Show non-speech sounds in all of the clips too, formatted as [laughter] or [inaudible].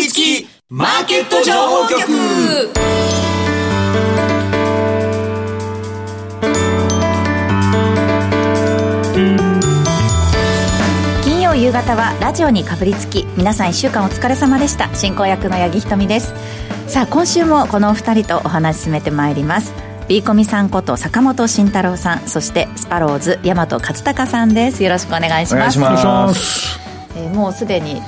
りつきマーケット情報局。金曜夕方はラジオにかぶりつき皆さん1週間お疲れ様でした。進行役の八木ひとみです。さあ今週もこのお二人とお話し進めてまいります。ビーコミさんこと坂本慎太郎さんそしてスパローズ大和勝孝さんです。よろしくお願いします。お願いします。えーもうすでに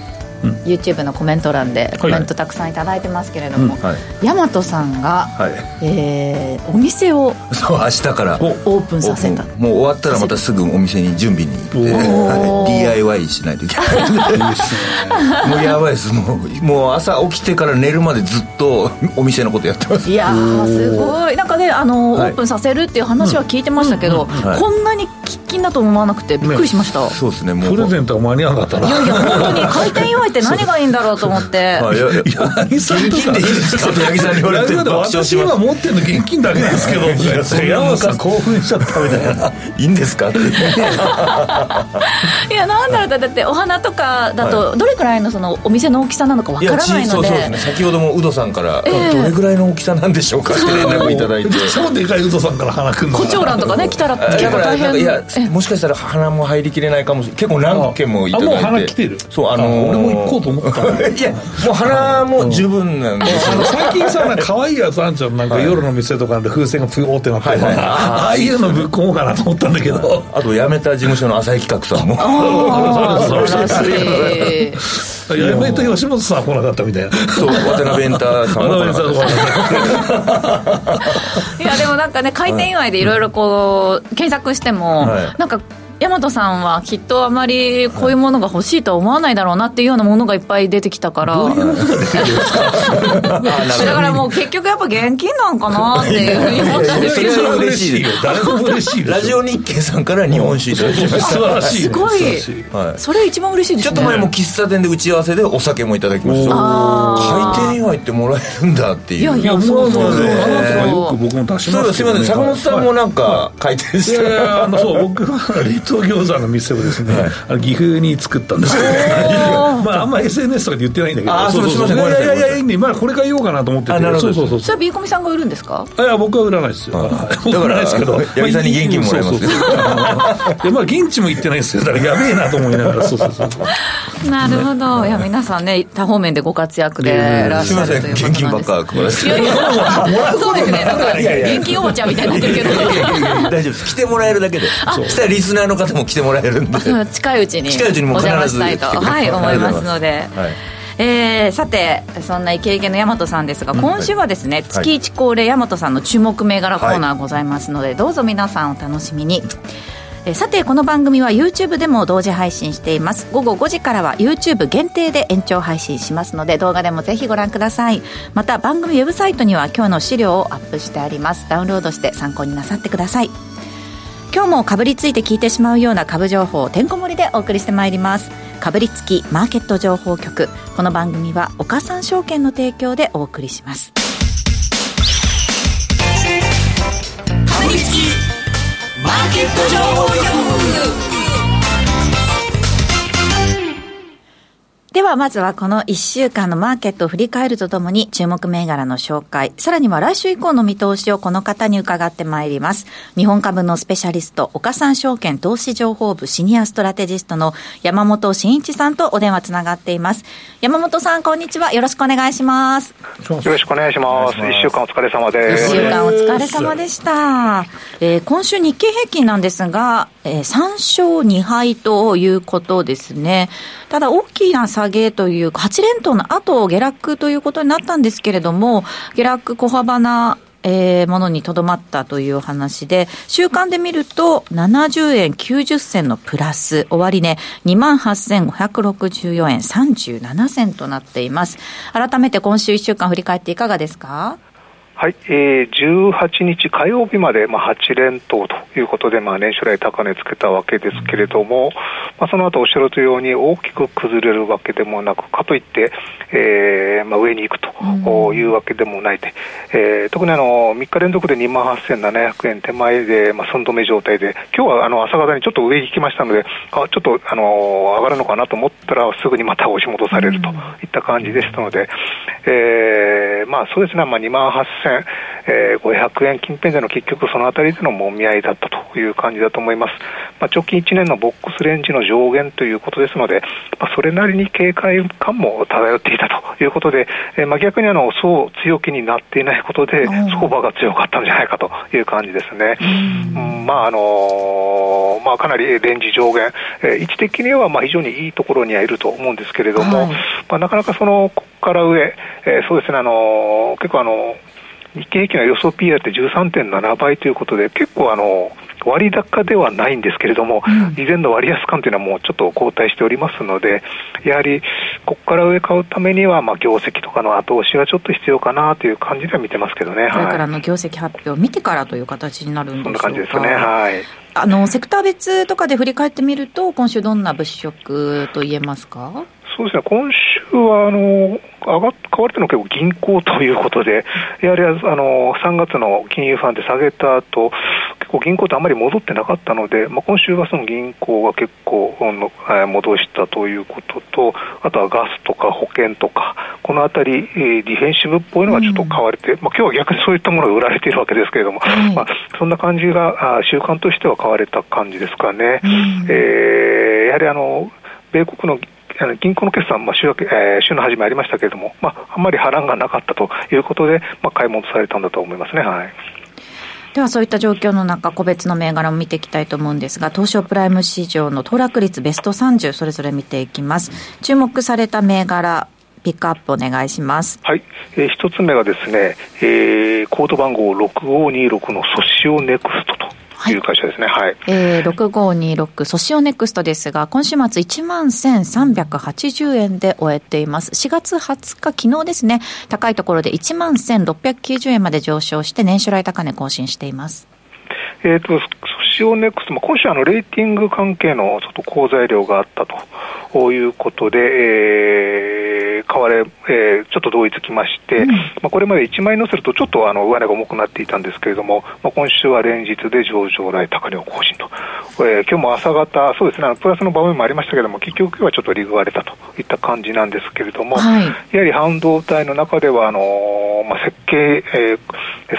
YouTube のコメント欄でコメントたくさんいただいてますけれども、うん。はい。大和さんが、はい。えーお店をそう明日からおオープンさせた。もう終わったらまたすぐお店に準備に行って、DIY しないといけない。もうやばいです。もうもう朝起きてから寝るまでずっとお店のことやってます。いやーすごい。なんかねあの、はい。オープンさせるっていう話は聞いてましたけど、はい。こんなに喫緊だと思わなくてびっくりしました、そうですねもう。プレゼントが間に合わなかった。ないやいや本当に開店祝いって何がいいんだろうと思って。[laughs] はいいやいや八木さんとかでいいですか？と八木さんに言われて私今持ってるの現金だけですけど。そんな山本さん興奮しちゃったみたいな。いいんですか？っていやなんだろうだってお花とかだとどれくらいのそのお店の大きさなのかわからないので。そうそうですね先ほどもウドさんから、ええ。どれぐらいの大きさなんでしょうかって連絡いただいて。超でかいウドさんから鼻くんの胡蝶蘭とかね来たら結構大変。いやえもしかしたら花も入りきれないかもしれない。結構何件もいただいて。あもう花来てる？そうあのーあ俺も行こうと思った [laughs] いやもう花も十分なんですよ。最近さなんか可愛いやつあんじゃん。なんか夜の店とかで風船がプヨーってなって。る、はいはい。ああいうのぶっ込もうかなと思ったんだけど。あと辞めた事務所の浅井企画さんも。ああ [laughs] 素晴らしいやめと吉本さんは来なかったみたいな。そう渡辺エンターさんも来なかった。いやでもなんかね開店祝いでいろいろこう検索しても、はい。なんか大和さんはきっとあまりこういうものが欲しいとは思わないだろうなっていうようなものがいっぱい出てきたから。だからもう結局やっぱ現金なんかなっていうふうに思ったんですけど [laughs] それは嬉しいです誰も嬉しいですよ。ラジオ日経さんから日本酒いただきまし素晴らしい。すごいはいそれ一番嬉しいですね。ちょっと前も喫茶店で打ち合わせでお酒もいただきました。あ開店祝いってもらえるんだっていう。いやいいやもうそうそう。そう花とかよ。く僕も出しそうますけどね。ですすみません坂本さんもなんか開店いしてやいやあのそう僕は餃子の店をですね、あの岐阜に作ったんですけど、[laughs] まああんま SNS とかで言ってないんだけど。あーそうそうすいませんごめんなさいいやいやいやいいね。まあこれから言おうかなと思ってて。あなるほど。そうそうそう。それはビーコミさんが売るんですか？いや僕は売らないですよ、はい [laughs] 僕は売らないですけど。だから八木さんに現金もらえますまあ現地も行ってないですよ。だからやべえなと思いながら。[laughs] そうそうそう。なるほど。いや皆さんね多方面でご活躍でいらっしゃるということ現金ばっなん。ですか配らせて。いやいやそうですねなんか現金おばちゃんみたいになってるけど大丈夫です。来てもらえるだけで。そしたらリスナーの方も来てもらえるんでうん近いうちに近いうちにも必ず邪魔したいと、はい、思いますので。はい。えーさてそんなイケイケの大和さんですが、今週はですね月一恒例大和さんの注目銘柄コーナーございますので、どうぞ皆さんお楽しみに。えーさてこの番組は YouTube でも同時配信しています。午後5時からは YouTube 限定で延長配信しますので動画でもぜひご覧ください。また番組ウェブサイトには今日の資料をアップしてあります。ダウンロードして参考になさってください今日もかぶりついて聞いてしまうような株情報をてんこ盛りでお送りしてまいります。かぶりつきマーケット情報局。この番組は岡三証券の提供でお送りします。かぶりつきマーケット情報局。はまずはこの1週間のマーケットを振り返るとともに注目銘柄の紹介、さらには来週以降の見通しをこの方に伺ってまいります。日本株のスペシャリスト、岡三証券投資情報部シニアストラテジストの山本慎一さんとお電話つながっています。山本さん、こんにちは。よろしくお願いします。よろしくお願いします。一週間お疲れ様1です。週間お疲れ様でした。えー今週日経平均なんですが、えー3勝2敗ということですね。ただ大きな下げというか、8連投の後下落ということになったんですけれども、下落小幅なえーものにとどまったという話で、週間で見ると70円90銭のプラス、終値28,564円37銭となっています。改めて今週1週間振り返っていかがですか？はい、えー、18日火曜日まで、まあ、8連投ということで、まあ、年初来高値つけたわけですけれども、まあ、その後おっしゃるとように大きく崩れるわけでもなく、かといって、えーまあ、上に行くというわけでもないで、えー、特にあの3日連続で2万8700円手前で、まあ、寸止め状態で、今日はあの朝方にちょっと上行きましたので、あちょっとあの上がるのかなと思ったら、すぐにまた押し戻されるといった感じでしたので、えー、まあそうですね、まあ、2万8500円近辺での結局そのあたりでのもみ合いだったという感じだと思います。まあ、直近1年のボックスレンジの上限ということですので、まあ、それなりに警戒感も漂っていたということで、えー、まあ逆にあのそう強気になっていないことで、相場が強かったんじゃないかという感じですね。うん、まああのー、まあ、かなりレンジ上限、えー、位置的にはまあ非常にいいところにはいると思うんですけれども、はい、まあ、なかなかそのここから上、えー、そうですね、あのー、結構あの日経平均の予想 PR って13.7倍ということで、結構あの割高ではないんですけれども、うん、以前の割安感というのはもうちょっと後退しておりますので、やはりここから上買うためには、まあ、業績とかの後押しがちょっと必要かなという感じでは見てますけどね。これからの業績発表を見てからという形になるんでしょうか。そんな感じですね。はい。あの、セクター別とかで振り返ってみると、今週どんな物色と言えますか？そうですね、今週はあの上が買われたのは結構銀行ということで、やはりあの3月の金融ファンで下げた後結構銀行ってあまり戻ってなかったので、まあ、今週はその銀行が結構、うん、戻したということと、あとはガスとか保険とか、このあたり、ディフェンシブっぽいのがちょっと買われて、うん、まあ今日は逆にそういったものが売られているわけですけれども、うん、まあ、そんな感じが、習慣としては買われた感じですかね。うん、えー、やはりあの米国の銀行の決算、まあ週明けえー、週の始めありましたけれども、まあ、あんまり波乱がなかったということで、まあ、買い戻されたんだと思いますね。はいではそういった状況の中、個別の銘柄も見ていきたいと思うんですが、東証プライム市場の騰落率ベスト30、それぞれ見ていきます。注目された銘柄、ピックアップお願いします。はい。えー、一つ目がですね、えー、コード番号6526のソシオネクストという会社ですね。はい。はい、えー、6526ソシオネクストですが、今週末1万1380円で終えています。4月20日、昨日ですね、高いところで1万1690円まで上昇して、年初来高値更新しています。えっ、ー、と、ソシオネクストも今週あの、レーティング関係のちょっと好材料があったということで、えー、買われ、えー、ちょっと動意づきまして、うん、まあ、これまで1万円乗せるとちょっとあの、上値が重くなっていたんですけれども、まあ、今週は連日で上場来高値を更新と。えー、今日も朝方、そうですね、プラスの場面もありましたけれども、結局今日はちょっと利食われたといった感じなんですけれども、はい、やはり半導体の中では、あのー、まあ、設計、えー、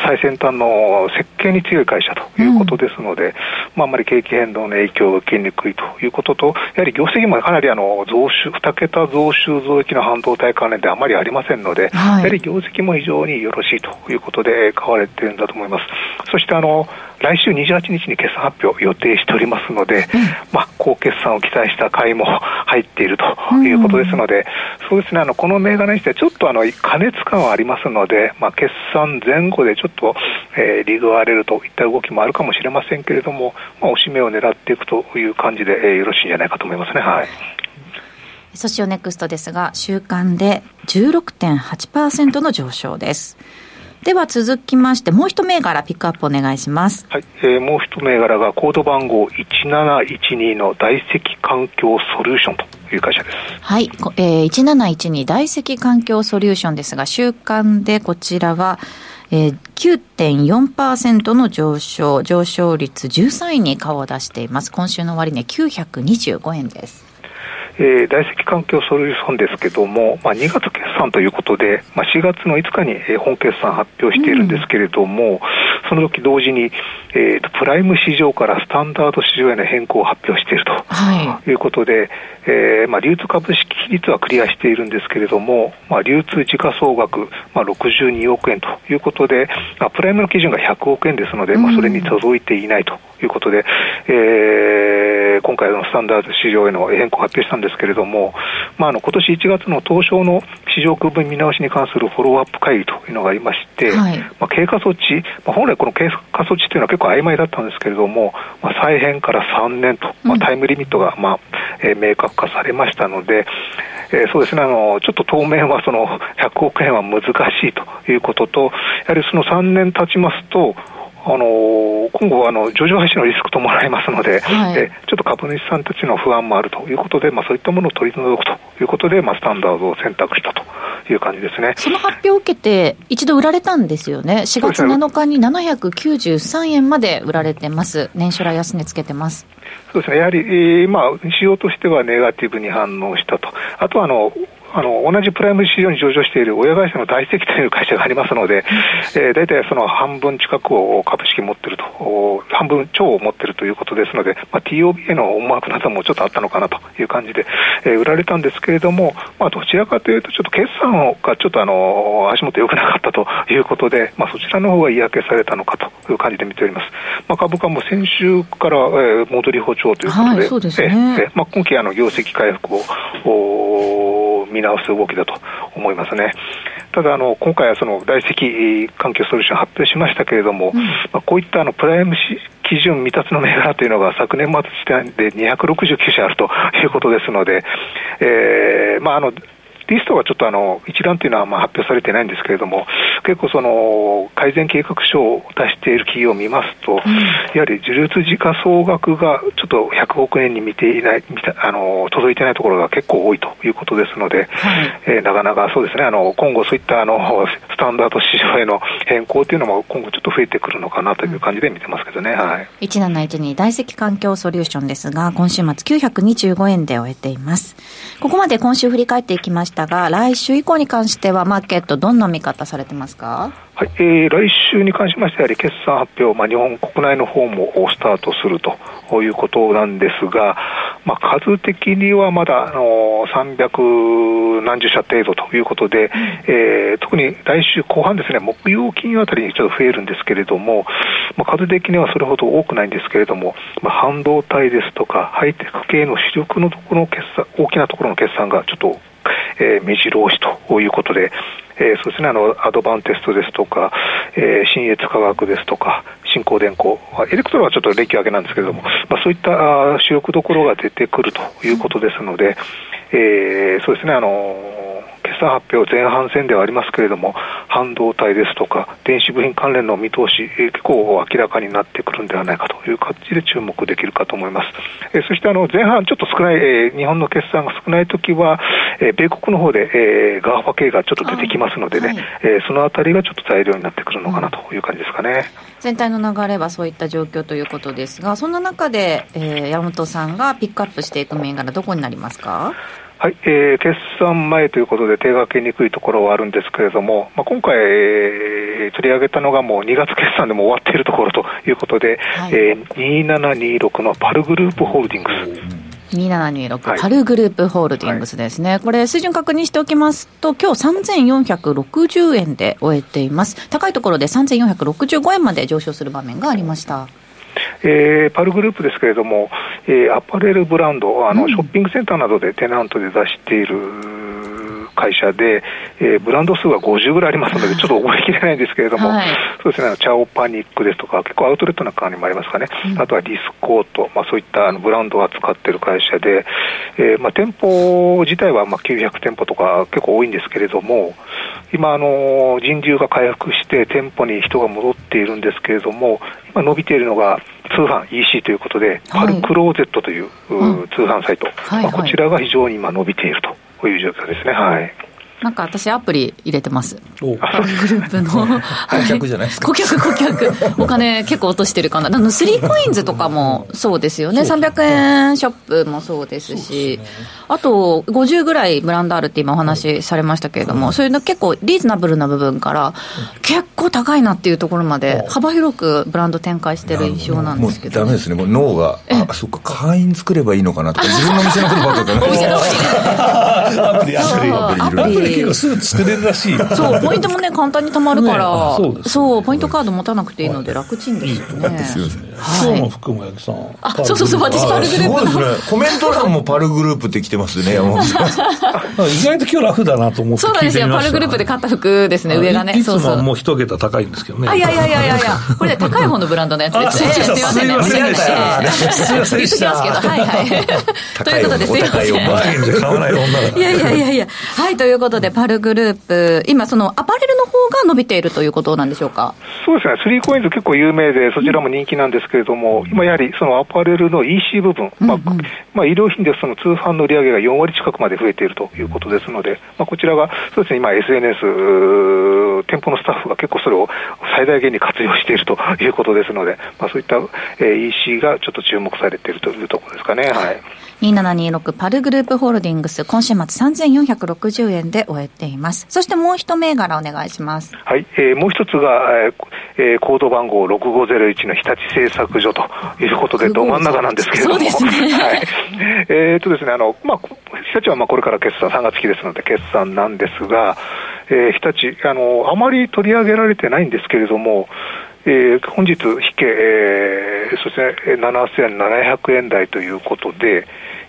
最先端の設計に強い会社ということですので、うん、まあ、あまり景気変動の影響を受けにくいということと、やはり業績もかなりあの増収、2桁増収増益の半導体関連であまりありませんので、はい、やはり業績も非常によろしいということで買われているんだと思います。そしてあの来週28日に決算発表予定しておりますので、うん、まあ、高決算を期待した買いも [laughs] 入っているということですので、うん、そうですね、あの、この銘柄にしてはちょっとあの、過熱感はありますので、まあ、決算前後でちょっと、えー、リグわれるといった動きもあるかもしれませんけれども、まあ、押し目を狙っていくという感じで、えー、よろしいんじゃないかと思いますね。はい。ソシオネクストですが、週間で16.8%の上昇です。では続きまして、もう一銘柄ピックアップお願いします。はい、えー、もう一銘柄がコード番号1712の大積環境ソリューションという会社です。はい、えー、1712大積環境ソリューションですが、週間でこちらは、えー、9.4%の上昇、上昇率13位に顔を出しています。今週の終値、ね、925円です。えー、大積環境ソリューションですけども、まあ、2月決算ということで、まあ、4月の5日に、えー、本決算発表しているんですけれども、うん、その時同時に、えーと、プライム市場からスタンダード市場への変更を発表していると、はい、いうことで、えーまあ、流通株式比率はクリアしているんですけれども、まあ、流通時価総額、まあ、62億円ということで、まあ、プライムの基準が100億円ですので、まあ、それに届いていないということで、えー、今回のスタンダード市場への変更を発表したんですけれども、まあ、あの今年1月の東証の市場区分見直しに関するフォローアップ会議というのがありまして、はい、まあ、経過措置、まあ、本来この経過措置というのは結構曖昧だったんですけれども、まあ、再編から3年と、まあ、タイムリミットが、まあえー、明確化されましたので、えー、そうですねあの、ちょっと当面はその100億円は難しいということと、やはりその3年経ちますと、あの今後あの、上場廃止のリスクともらいますので、はいえちょっと株主さんたちの不安もあるということで、まあ、そういったものを取り除くということで、まあ、スタンダードを選択したという感じですね。その発表を受けて、一度売られたんですよね。4月7日に793円まで売られてます。年初来安値つけてます。そうですね、やはり、えーまあ、市場としてはネガティブに反応したと、あとはあのあの同じプライム市場に上場している親会社の大積という会社がありますので、えー、大体その半分近くを株式持ってると、お半分超を持ってるということですので、まあ、TOB への思惑などもちょっとあったのかなという感じで、えー売られたんですけれども、まあ、どちらかというと、ちょっと決算がちょっとあの足元良くなかったということで、まあ、そちらの方が嫌気されたのかという感じで見ております。まあ、株価も先週から、えー戻り歩調ということで、はいそうですねえまあ、今期あの業績回復をお見直す動きだと思いますね。ただあの、今回はその大積環境ソリューション発表しましたけれども、まあ、こういったあのプライム市基準未達の銘柄というのが昨年末時点で269社あるということですので、えーまあ、あのリストがちょっとあの一覧というのはまあ発表されていないんですけれども、結構その改善計画書を出している企業を見ますと、やはり受領時価総額がちょっと100億円に見ていない、あの届いてないところが結構多いということですので、えーなかなかそうですね、あの今後そういったあのスタンダード市場への変更というのも今後ちょっと増えてくるのかなという感じで見てますけどね。はい1712大積環境ソリューションですが、今週末925円で終えています。ここまで今週振り返っていきましたが、来週以降に関してはマーケットどんな見方されてますか？はいえー来週に関しましては、決算発表、まあ、日本国内の方もスタートするということなんですが、まあ、数的にはまだ、あの300何十社程度ということで、えー特に来週後半ですね、木曜、金曜あたりにちょっと増えるんですけれども、まあ、数的にはそれほど多くないんですけれども、まあ、半導体ですとか、ハイテク系の主力のところの決算、大きなところの決算がちょっとえー目白押しということで、えーそうですね、あの、アドバンテストですとか、えー新越科学ですとか、新興電工、エレクトロはちょっと歴上げなんですけれども、まあ、そういった主力どころが出てくるということですので、えーそうですね、あの決算発表前半戦ではありますけれども、半導体ですとか、電子部品関連の見通し、えー結構明らかになってくるんではないかという感じで注目できるかと思います。えーそしてあの前半ちょっと少ない、えー日本の決算が少ないときは、えー米国の方で、えーガーファ系がちょっと出てきますのでね、はいえーそのあたりがちょっと材料になってくるのかなという感じですかね。全体の流れはそういった状況ということですが、そんな中で、えー山本さんがピックアップしていく銘柄、どこになりますか？はい、えー決算前ということで手がけにくいところはあるんですけれども、まあ、今回、えー取り上げたのがもう2月決算でも終わっているところということで、はい。えー2726のパルグループホールディングス。2726、はい。パルグループホールディングスですね、これ、水準確認しておきますと、今日3460円で終えています、高いところで3465円まで上昇する場面がありました。えーパルグループですけれども、えーアパレルブランドあの、ショッピングセンターなどでテナントで出している会社で、えーブランド数が50ぐらいありますので、ちょっと覚えきれないんですけれども、はい。そうですね、チャオパニックですとか、結構アウトレットなんかにもありますかね、あとはディスコート、まあ、そういったあのブランドを扱っている会社で、えーまあ、店舗自体はまあ900店舗とか結構多いんですけれども、今、あの人流が回復して、店舗に人が戻っているんですけれども、今伸びているのが通販 EC ということで、パルクローゼットという、ううん。通販サイト、はいはい。まあ、こちらが非常に今伸びているという状況ですね。はいなんか私、アプリ入れてます。グループの。[laughs] 顧客じゃないですか顧客、顧客。お金結構落としてるかな。あの、スリーコインズとかもそうですよね。300円ショップもそうですし。あと、50ぐらいブランドあるって今お話しされましたけれども、そういうの結構リーズナブルな部分から、結構高いなっていうところまで、幅広くブランド展開してる印象なんですけど、もうダメですねもう脳があそっか会員作ればいいのかなとか自分の店のことばっか [laughs] [laughs] アプリ、アプリ。アプリ結構すぐ作れるらしい。そう、ポイントもね、簡単に貯まるから、ねあそうですそう、ポイントカード持たなくていいので楽ちんですよね。すいません今日もやきさん。あ、そうそうそう、私パルグループすごいですね。コメント欄もパルグループって来てますね、山本さん。意外と今日ラフだなと思ってそうなんですよ。パルグループで買った服ですね、上がね。いつそうそう。ももう一桁高いんですけどね。あ、いやいやいやいやいや、これね、高い方のブランドのやつですすいませんね。すいませんでした間違えてすいません言っときますけど、はいはい。ということで、すいません。[laughs] いやいやいやいや。はい、ということで、パルグループ、今、そのアパレルの方が伸びているということなんでしょうか？そうですね、スリーコインズ結構有名で、そちらも人気なんですけれども、今やはりそのアパレルの EC 部分、まあまあ、衣料品でその通販の売り上げが4割近くまで増えているということですので、まあ、こちらが、そうですね、今 SNS、店舗のスタッフが結構それを最大限に活用しているということですので、まあ、そういった、えー EC がちょっと注目されているというところですかね。はい。2726パルグループホールディングス、今週末3460円で終えています。そしてもう一銘柄お願いします。はい、えーもう一つが、えーえーコード番号6501の日立製作所ということで、ど真ん中なんですけれども、そうですね。[laughs] はい、えーっとですね、あの、まあ、日立はまあこれから決算、3月期ですので決算なんですが、えー日立、あの、あまり取り上げられてないんですけれども、えー本日引け、えーそしてえー7700円台ということで、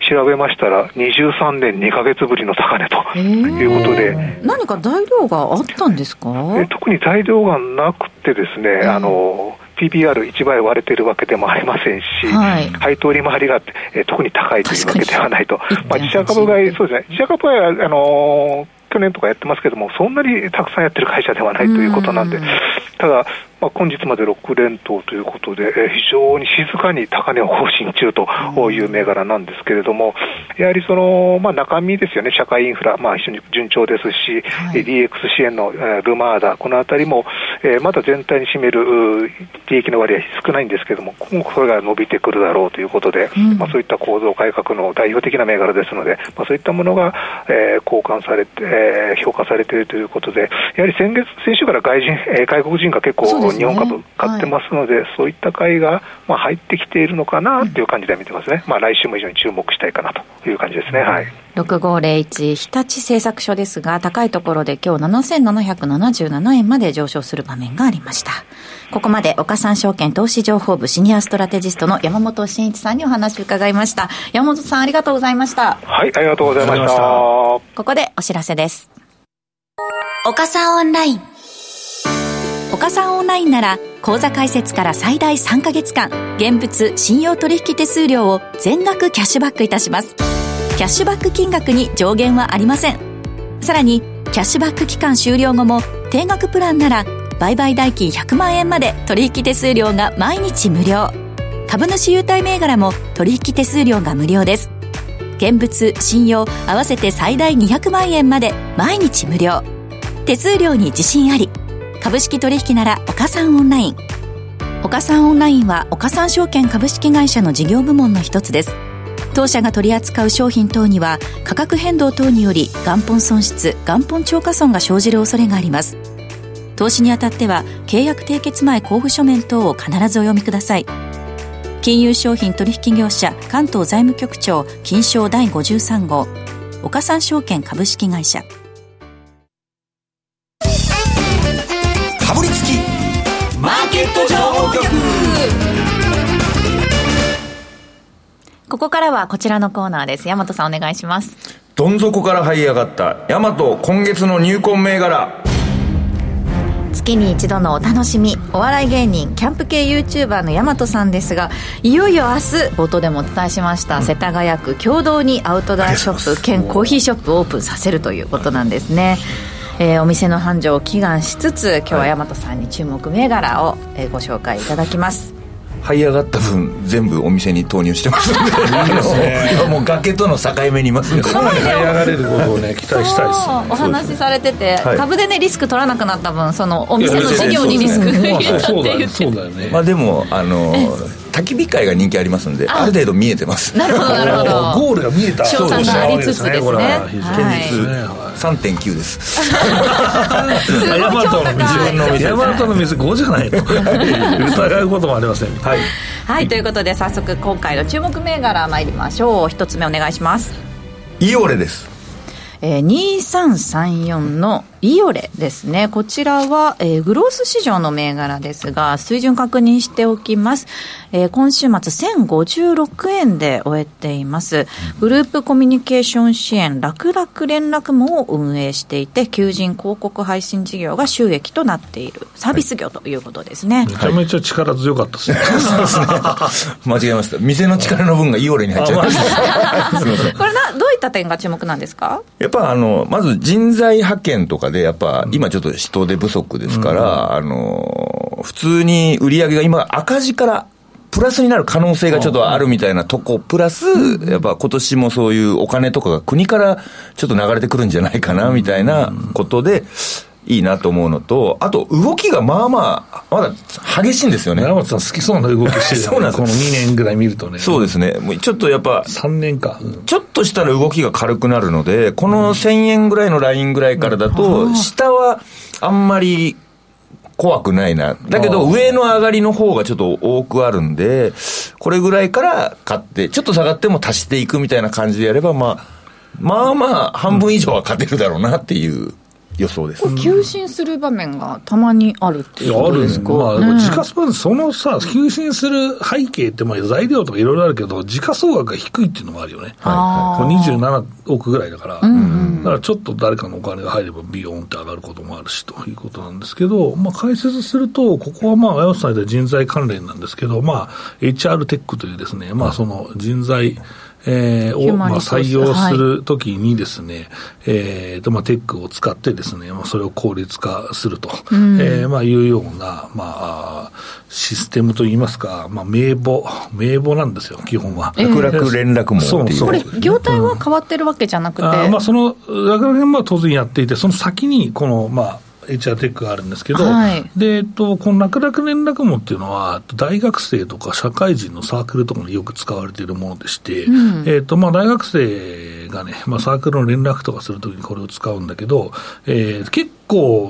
調べましたら、23年2か月ぶりの高値ということで、何か材料があったんですか？えー特に材料がなくてですね、あの PBR1 倍割れてるわけでもありませんし、はい。配当利回りが、えー特に高いというわけではないと。まあ、自社株買い、そうですね、自社株はあのー去年とかやってますけども、そんなにたくさんやってる会社ではないということなんで、ただ、まあ、本日まで6連投ということで、えー非常に静かに高値を更新中という銘柄なんですけれども、やはりその、まあ、中身ですよね、社会インフラ、まあ、非常に順調ですし、はい。えー DX 支援の、えールマーダ、このあたりも、えーまだ全体に占める利益の割合少ないんですけれども、今後それが伸びてくるだろうということで、うん。まあ、そういった構造改革の代表的な銘柄ですので、まあ、そういったものが、えー交換されて、えー評価されているということで、やはり先月、先週から外人、えー外国人が結構、日本株買ってますので、そういった買いが、まあ、入ってきているのかなという感じで見てますね。まあ、来週も非常に注目したいかなという感じですね。はい。6501日立製作所ですが、高いところで今日7777円まで上昇する場面がありました。ここまで岡三証券投資情報部シニアストラテジストの山本慎一さんにお話を伺いました。山本さんありがとうございました。はい、ありがとうございました。ここでお知らせです。岡さんオンライン岡さんオンラインなら口座開設から最大3ヶ月間現物信用取引手数料を全額キャッシュバックいたします。キャッシュバック金額に上限はありません。さらにキャッシュバック期間終了後も定額プランなら売買代金100万円まで取引手数料が毎日無料。株主優待銘柄も取引手数料が無料です。現物信用合わせて最大200万円まで毎日無料。手数料に自信あり株式取引なら岡三オンライン。岡三オンラインは岡三証券株式会社の事業部門の一つです。当社が取り扱う商品等には価格変動等により元本損失元本超過損が生じる恐れがあります。投資にあたっては契約締結前交付書面等を必ずお読みください。金融商品取引業者関東財務局長金賞第53号。岡三証券株式会社。ここからはこちらのコーナーです。大和さんお願いします。どん底から這い上がったヤマト今月の入魂銘柄。月に一度のお楽しみお笑い芸人キャンプ系 YouTuber の大和さんですがいよいよ明日冒頭でもお伝えしました、世田谷区共同にアウトドアショップ兼コーヒーショップをオープンさせるということなんですね。えーお店の繁盛を祈願しつつ今日は大和さんに注目銘柄を、えーご紹介いただきます這い。上がった分全部お店に投入してますんで今もう崖との境目にい。ますねかなり這い。上がれることをね期待したい。ですそうお話しされてて、はい。株でねリスク取らなくなった分そのお店の事業にリスクが入れたって言ってそうだよねまあでもあの焚き火会が人気ありますんであ。る程度見えてます。なるほどなるほど。ゴールが見えた。賞賛がありつつですね。これは。非常に。はい。いい。ですね3.9です。ヤマトの評価高い。店ヤマトの店5じゃないの。[laughs] 疑うこともありませんはい。はいということで早速今回の注目銘柄参りましょう。一つ目お願いします。イオレです。えー、2334のイオレですね。こちらは、えー、グロース市場の銘柄ですが、水準確認しておきます。えー、今週末1056円で終えています。グループコミュニケーション支援、楽々連絡網を運営していて、求人広告配信事業が収益となっているサービス業ということですね。めちゃめちゃ力強かったですね。そうですね。[laughs] 間違えました。店の力の分がイオレに入っちゃいました。[laughs] これな、どういった点が注目なんですか？やっぱあの、まず人材派遣とかで、やっぱ今ちょっと人手不足ですから、あの、普通に売り上げが今赤字からプラスになる可能性がちょっとあるみたいなとこ、プラス、やっぱ今年もそういうお金とかが国からちょっと流れてくるんじゃないかなみたいなことで、いいなと思うのと、あと動きがまあまあ、まだ激しいんですよね。奈本さん好きそうな動きしてる、ね、[laughs] そうなんですこの2年ぐらい見るとね。そうですね。もうちょっとやっぱ、3年か、うん、ちょっとしたら動きが軽くなるので、この1000円ぐらいのラインぐらいからだと、下はあんまり怖くないな。だけど、上の上がりの方がちょっと多くあるんで、これぐらいから買って、ちょっと下がっても足していくみたいな感じでやれば、まあ、まあまあ、半分以上は勝てるだろうなっていう予想です。急進する場面がたまにあるっていうことですか、まあ、時価スパン、そのさ、急進する背景って、まあ、材料とかいろいろあるけど、時価総額が低いっていうのもあるよね。はい、27億ぐらいだから、うんうん、だからちょっと誰かのお金が入ればビヨーンって上がることもあるしということなんですけど、まあ、解説すると、ここはまあ、親さんで人材関連なんですけど、まあ、HR テックというですね、まあ、その人材、えー、を、まあ、採用するときにですね、はい、えー、と、まあ、テックを使ってですね、まあ、それを効率化すると、うん、えー、まあ、いうような、まあ、システムといいますか、まあ、名簿、名簿なんですよ、基本は。楽々連絡網そうそう。これ、業態は変わってるわけじゃなくて。うん、あまあ、その、楽々は当然やっていて、その先に、この、まあ、HR テックがあるんですけど、はい、で、えっと、この楽々連絡網っていうのは、大学生とか社会人のサークルとかによく使われているものでして、うん、えっと、まあ、大学生がね、まあ、サークルの連絡とかするときにこれを使うんだけど、えー、結構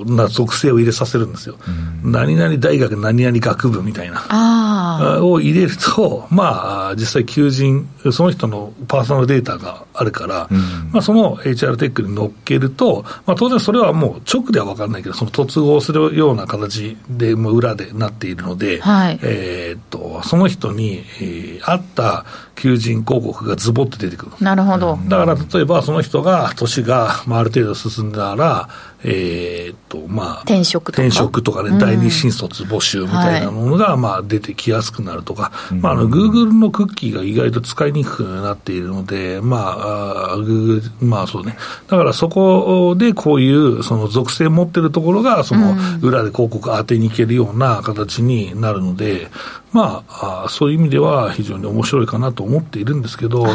な属性を入れさせるんですよ。うん、何々大学何々学部みたいな。を入れると、まあ、実際求人、その人のパーソナルデータがあるから、うん、まあ、その HR テックに乗っけると、まあ、当然それはもう直では分からないけど、その突合するような形で、もう裏でなっているので、はい、えっと、その人に、えー、合った求人広告がズボって出てくる。なるほど。だから例えばその人が、年が、まあ、ある程度進んだら、えー、っと、まあ、転職とか。転職とかね、第二新卒募集みたいなものが、まあ、出てきやすくなるとか、まあ、あの、グーグルのクッキーが意外と使いにくくなっているので、まあ、グーグル、まあそうね。だからそこでこういう、その属性持ってるところが、その、裏で広告当てにいけるような形になるので、まあ、そういう意味では非常に面白いかなと思っているんですけど、はい、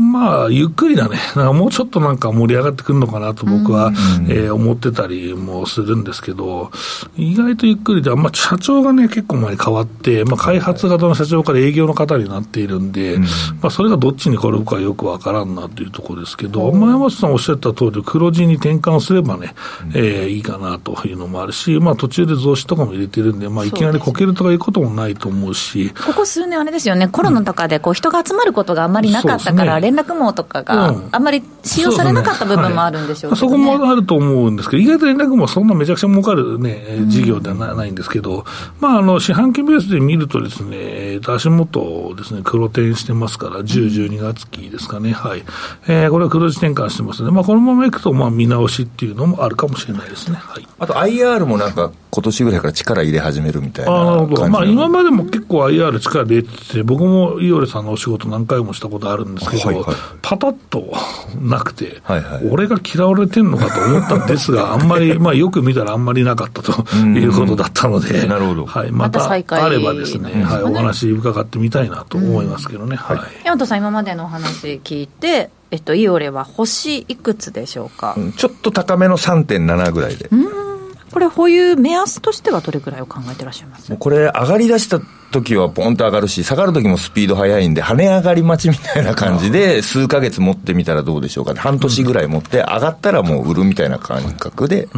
まあ、ゆっくりだね。なんかもうちょっとなんか盛り上がってくるのかなと僕は、えー、思ってたりもするんですけど、意外とゆっくりで、まあ、社長がね、結構前に変わって、まあ、開発型の社長から営業の方になっているんで、まあ、それがどっちに転ぶかよくわからんなというところですけど、まあ、山下さんおっしゃった通り、黒字に転換すればね、えー、いいかなというのもあるし、まあ、途中で増資とかも入れてるんで、まあ、いきなりこけるとかいうこともないと思うし、ここ数年あれですよね、コロナとかでこう人が集まることがあんまりなかったから、連絡網とかがあんまり使用されなかった部分もあるんでしょう、ね。そこもあると思うんですけど、意外と連絡網そんなめちゃくちゃ儲かるね、事業ではないんですけど、まあ、あの、四半期ベースで見るとですね、足元ですね、黒点してますから、10、12月期ですかね、はい。えー、これは黒字転換してますので、まあ、このままいくと、まあ、見直しっていうのもあるかもしれないですね。はい。あと IR もなんか、今年ぐらいから力入れ始めるみたいななるほど。まあ、今までも結構 IR 力入れてて、僕もイオレさんのお仕事何回もしたことあるんですけど、はいはい、パタッとなくて、はいはい、俺が嫌われてんのかと思ったんですが、あんまり、まあ、よく見たらあんまりなかったということだったので、なるほど。はい。また、あればですね、はい、お話伺ってみたいなと思いますけどね。はい。山本さん、今までのお話聞いて、えっと、イオレは星いくつでしょうか、うん、ちょっと高めの3.7ぐらいで。うんこれ、保有目安としてはどれくらいを考えてらっしゃいます？これ、上がり出した時はポンと上がるし、下がる時もスピード速いんで、跳ね上がり待ちみたいな感じで、数か月持ってみたらどうでしょうかね、半年ぐらい持って、上がったらもう売るみたいな感覚で、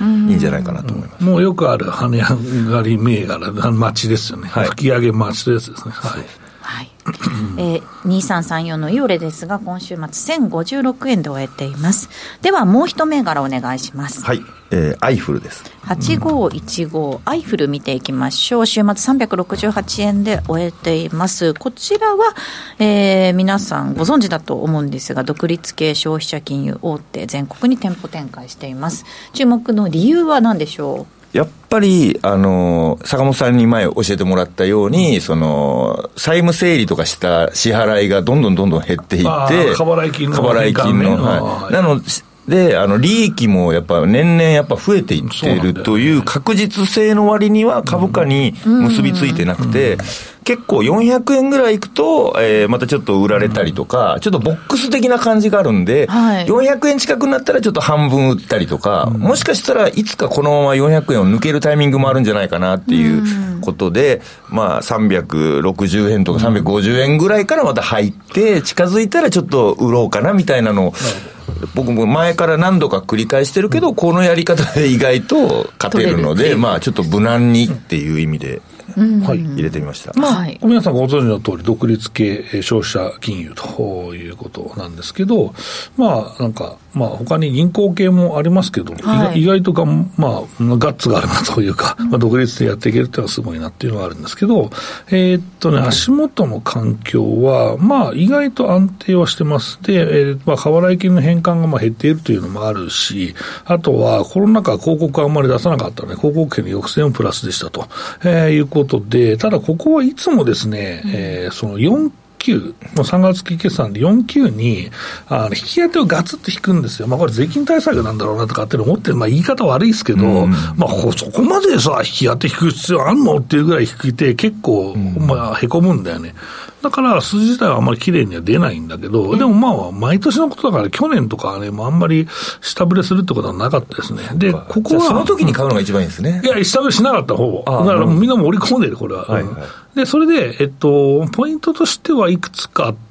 いいんじゃないかなと思います。もうよくある跳ね上がり銘柄、待ちですよね、はい、吹き上げ待ちというやつですね。はいはい。[clears throat] えー、2334のイオレですが今週末1056円で終えています。ではもう一銘柄お願いします。はい、えー、アイフルです。8515アイフル見ていきましょう。週末368円で終えています。こちらは、えー、皆さんご存知だと思うんですが独立系消費者金融大手全国に店舗展開しています。注目の理由は何でしょう？やっぱり、あの、坂本さんに前教えてもらったように、その、債務整理とかした支払いがどんどんどんどん減っていって、過払い金の。過払い金の。はい。なので、あの、利益もやっぱ年々やっぱ増えていっているという確実性の割には株価に結びついてなくて、結構400円ぐらいいくと、えー、またちょっと売られたりとか、ちょっとボックス的な感じがあるんで、はい、400円近くになったらちょっと半分売ったりとか、もしかしたらいつかこのまま400円を抜けるタイミングもあるんじゃないかなっていうことで、まあ360円とか350円ぐらいからまた入って、近づいたらちょっと売ろうかなみたいなのを、僕も前から何度か繰り返してるけど、このやり方で意外と勝てるので、まあちょっと無難にっていう意味で。はい、入れてみました、まあ、皆さんご存知の通り、独立系消費者金融ということなんですけど、まあ、なんか、まあ他に銀行系もありますけど、はい、意外とが、まあ、ガッツがあるなというか、まあ、独立でやっていけるっていうのはすごいなっていうのがあるんですけど、えー、っとね、足元の環境は、まあ、意外と安定はしてます。で、えー、まあ、過払い金の返還がまあ減っているというのもあるし、あとは、コロナ禍広告あんまり出さなかったので、広告権の抑制もプラスでしたと、えー、いうことで、ただここはいつもですね、えー、その4 9、もう3月期決算で4級に、あの、引き当てをガツッと引くんですよ。まあこれ税金対策なんだろうなとかって思って、まあ言い方悪いですけど、うん、まあそこまでさ、引き当て引く必要あんのっていうぐらい引いて結構、うん、まあへこむんだよね。だから数字自体はあんまり綺麗には出ないんだけど、でもまあ、毎年のことだから、去年とかはね、もうあんまり下振れするってことはなかったですね。で、ここは。その時に買うのが一番いいですね。いや、下振れしなかった、ほぼ。だからみんなも織り込んでる、これは。はいはい、で、それで、えっと、ポイントとしてはいくつかあって、、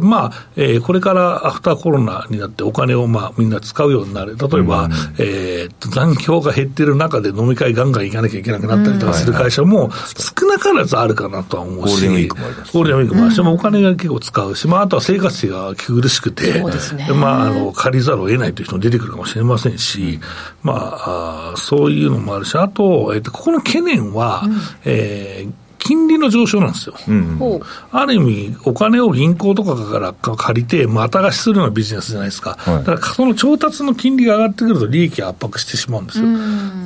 まあ、えー、これからアフターコロナになってお金をまあみんな使うようになる。例えば、うん、えー、残業が減ってる中で飲み会ガンガン行かなきゃいけなくなったりとかする会社も少なからずあるかなとは思うし、ゴールデンウィークもあります。ゴールデンウィークもあるし、うん、お金が結構使うし、まあ、あとは生活費が苦しくて、ね、まあ、あの、借りざるを得ないという人も出てくるかもしれませんし、まあ、あそういうのもあるし、あと、えっ、ー、と、ここの懸念は、うん、えー金利の上昇なんですよ。うん、ある意味、お金を銀行とかから借りて、また貸しするようなビジネスじゃないですか。はい、だから、その調達の金利が上がってくると、利益が圧迫してしまうんですよ。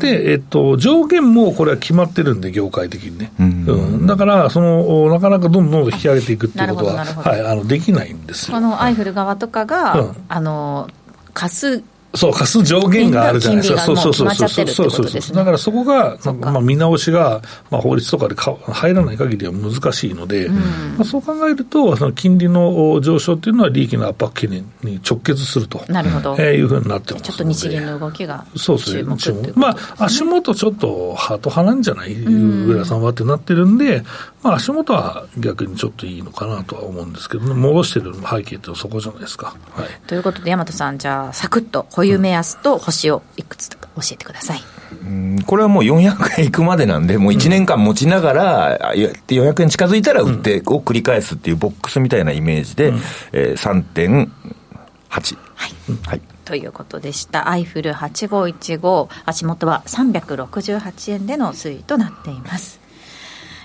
で、えっと、上限もこれは決まってるんで、業界的にね。うん、うん、だから、その、なかなかどんどんどんどん引き上げていくっていうことは、はい、あのできないんですよ。このアイフル側とかが、うん、あの、貸すそう、貸す上限があるじゃないですか。そうそうそうそう。そうそうそう。だからそこが、まあ見直しが、まあ法律とかでか入らない限りは難しいので、うん、まあそう考えると、その金利の上昇っていうのは利益の圧迫懸念に直結すると。なるほど。えー、いうふうになってますちょっと日銀の動きがそうですね。まあ足元ちょっとハート派なんじゃない？上田さんはってなってるんで、まあ足元は逆にちょっといいのかなとは思うんですけど、ね、戻してる背景ってそこじゃないですか。はい。ということで、大和さん、じゃあ、サクッと保有目安と星をいくつか教えてください。うんこれはもう400円いくまでなんで、もう1年間持ちながら、うん、400円近づいたら売ってを繰り返すっていうボックスみたいなイメージで、うん、えー、3.8。はい。はいということでした。アイフル8515、足元は368円での推移となっています。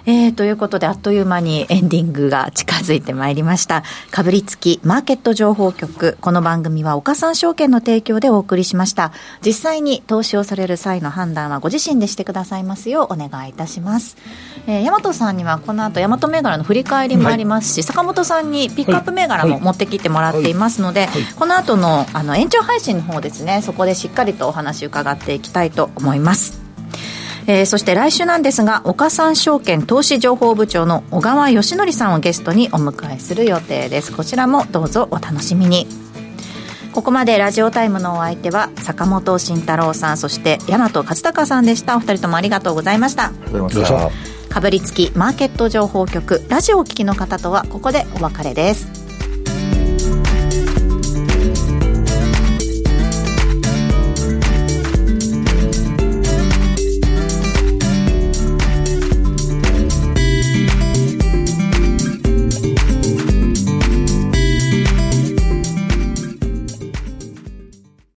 えー、ということで、あっという間にエンディングが近づいてまいりました。かぶりつきマーケット情報局。この番組は岡三証券の提供でお送りしました。実際に投資をされる際の判断はご自身でしてくださいますようお願いいたします。えー、大和さんにはこの後、大和銘柄の振り返りもありますし、はい、坂本さんにピックアップ銘柄も持ってきてもらっていますので、はいはい、この後のあの延長配信の方ですね、そこでしっかりとお話伺っていきたいと思います。えー、そして来週なんですが岡三証券投資情報部長の小川義則さんをゲストにお迎えする予定です。こちらもどうぞお楽しみに。ここまでラジオタイムのお相手は坂本慎太郎さんそして大和勝孝さんでした。お二人ともありがとうございました。かぶりつきマーケット情報局ラジオをお聞きの方とはここでお別れです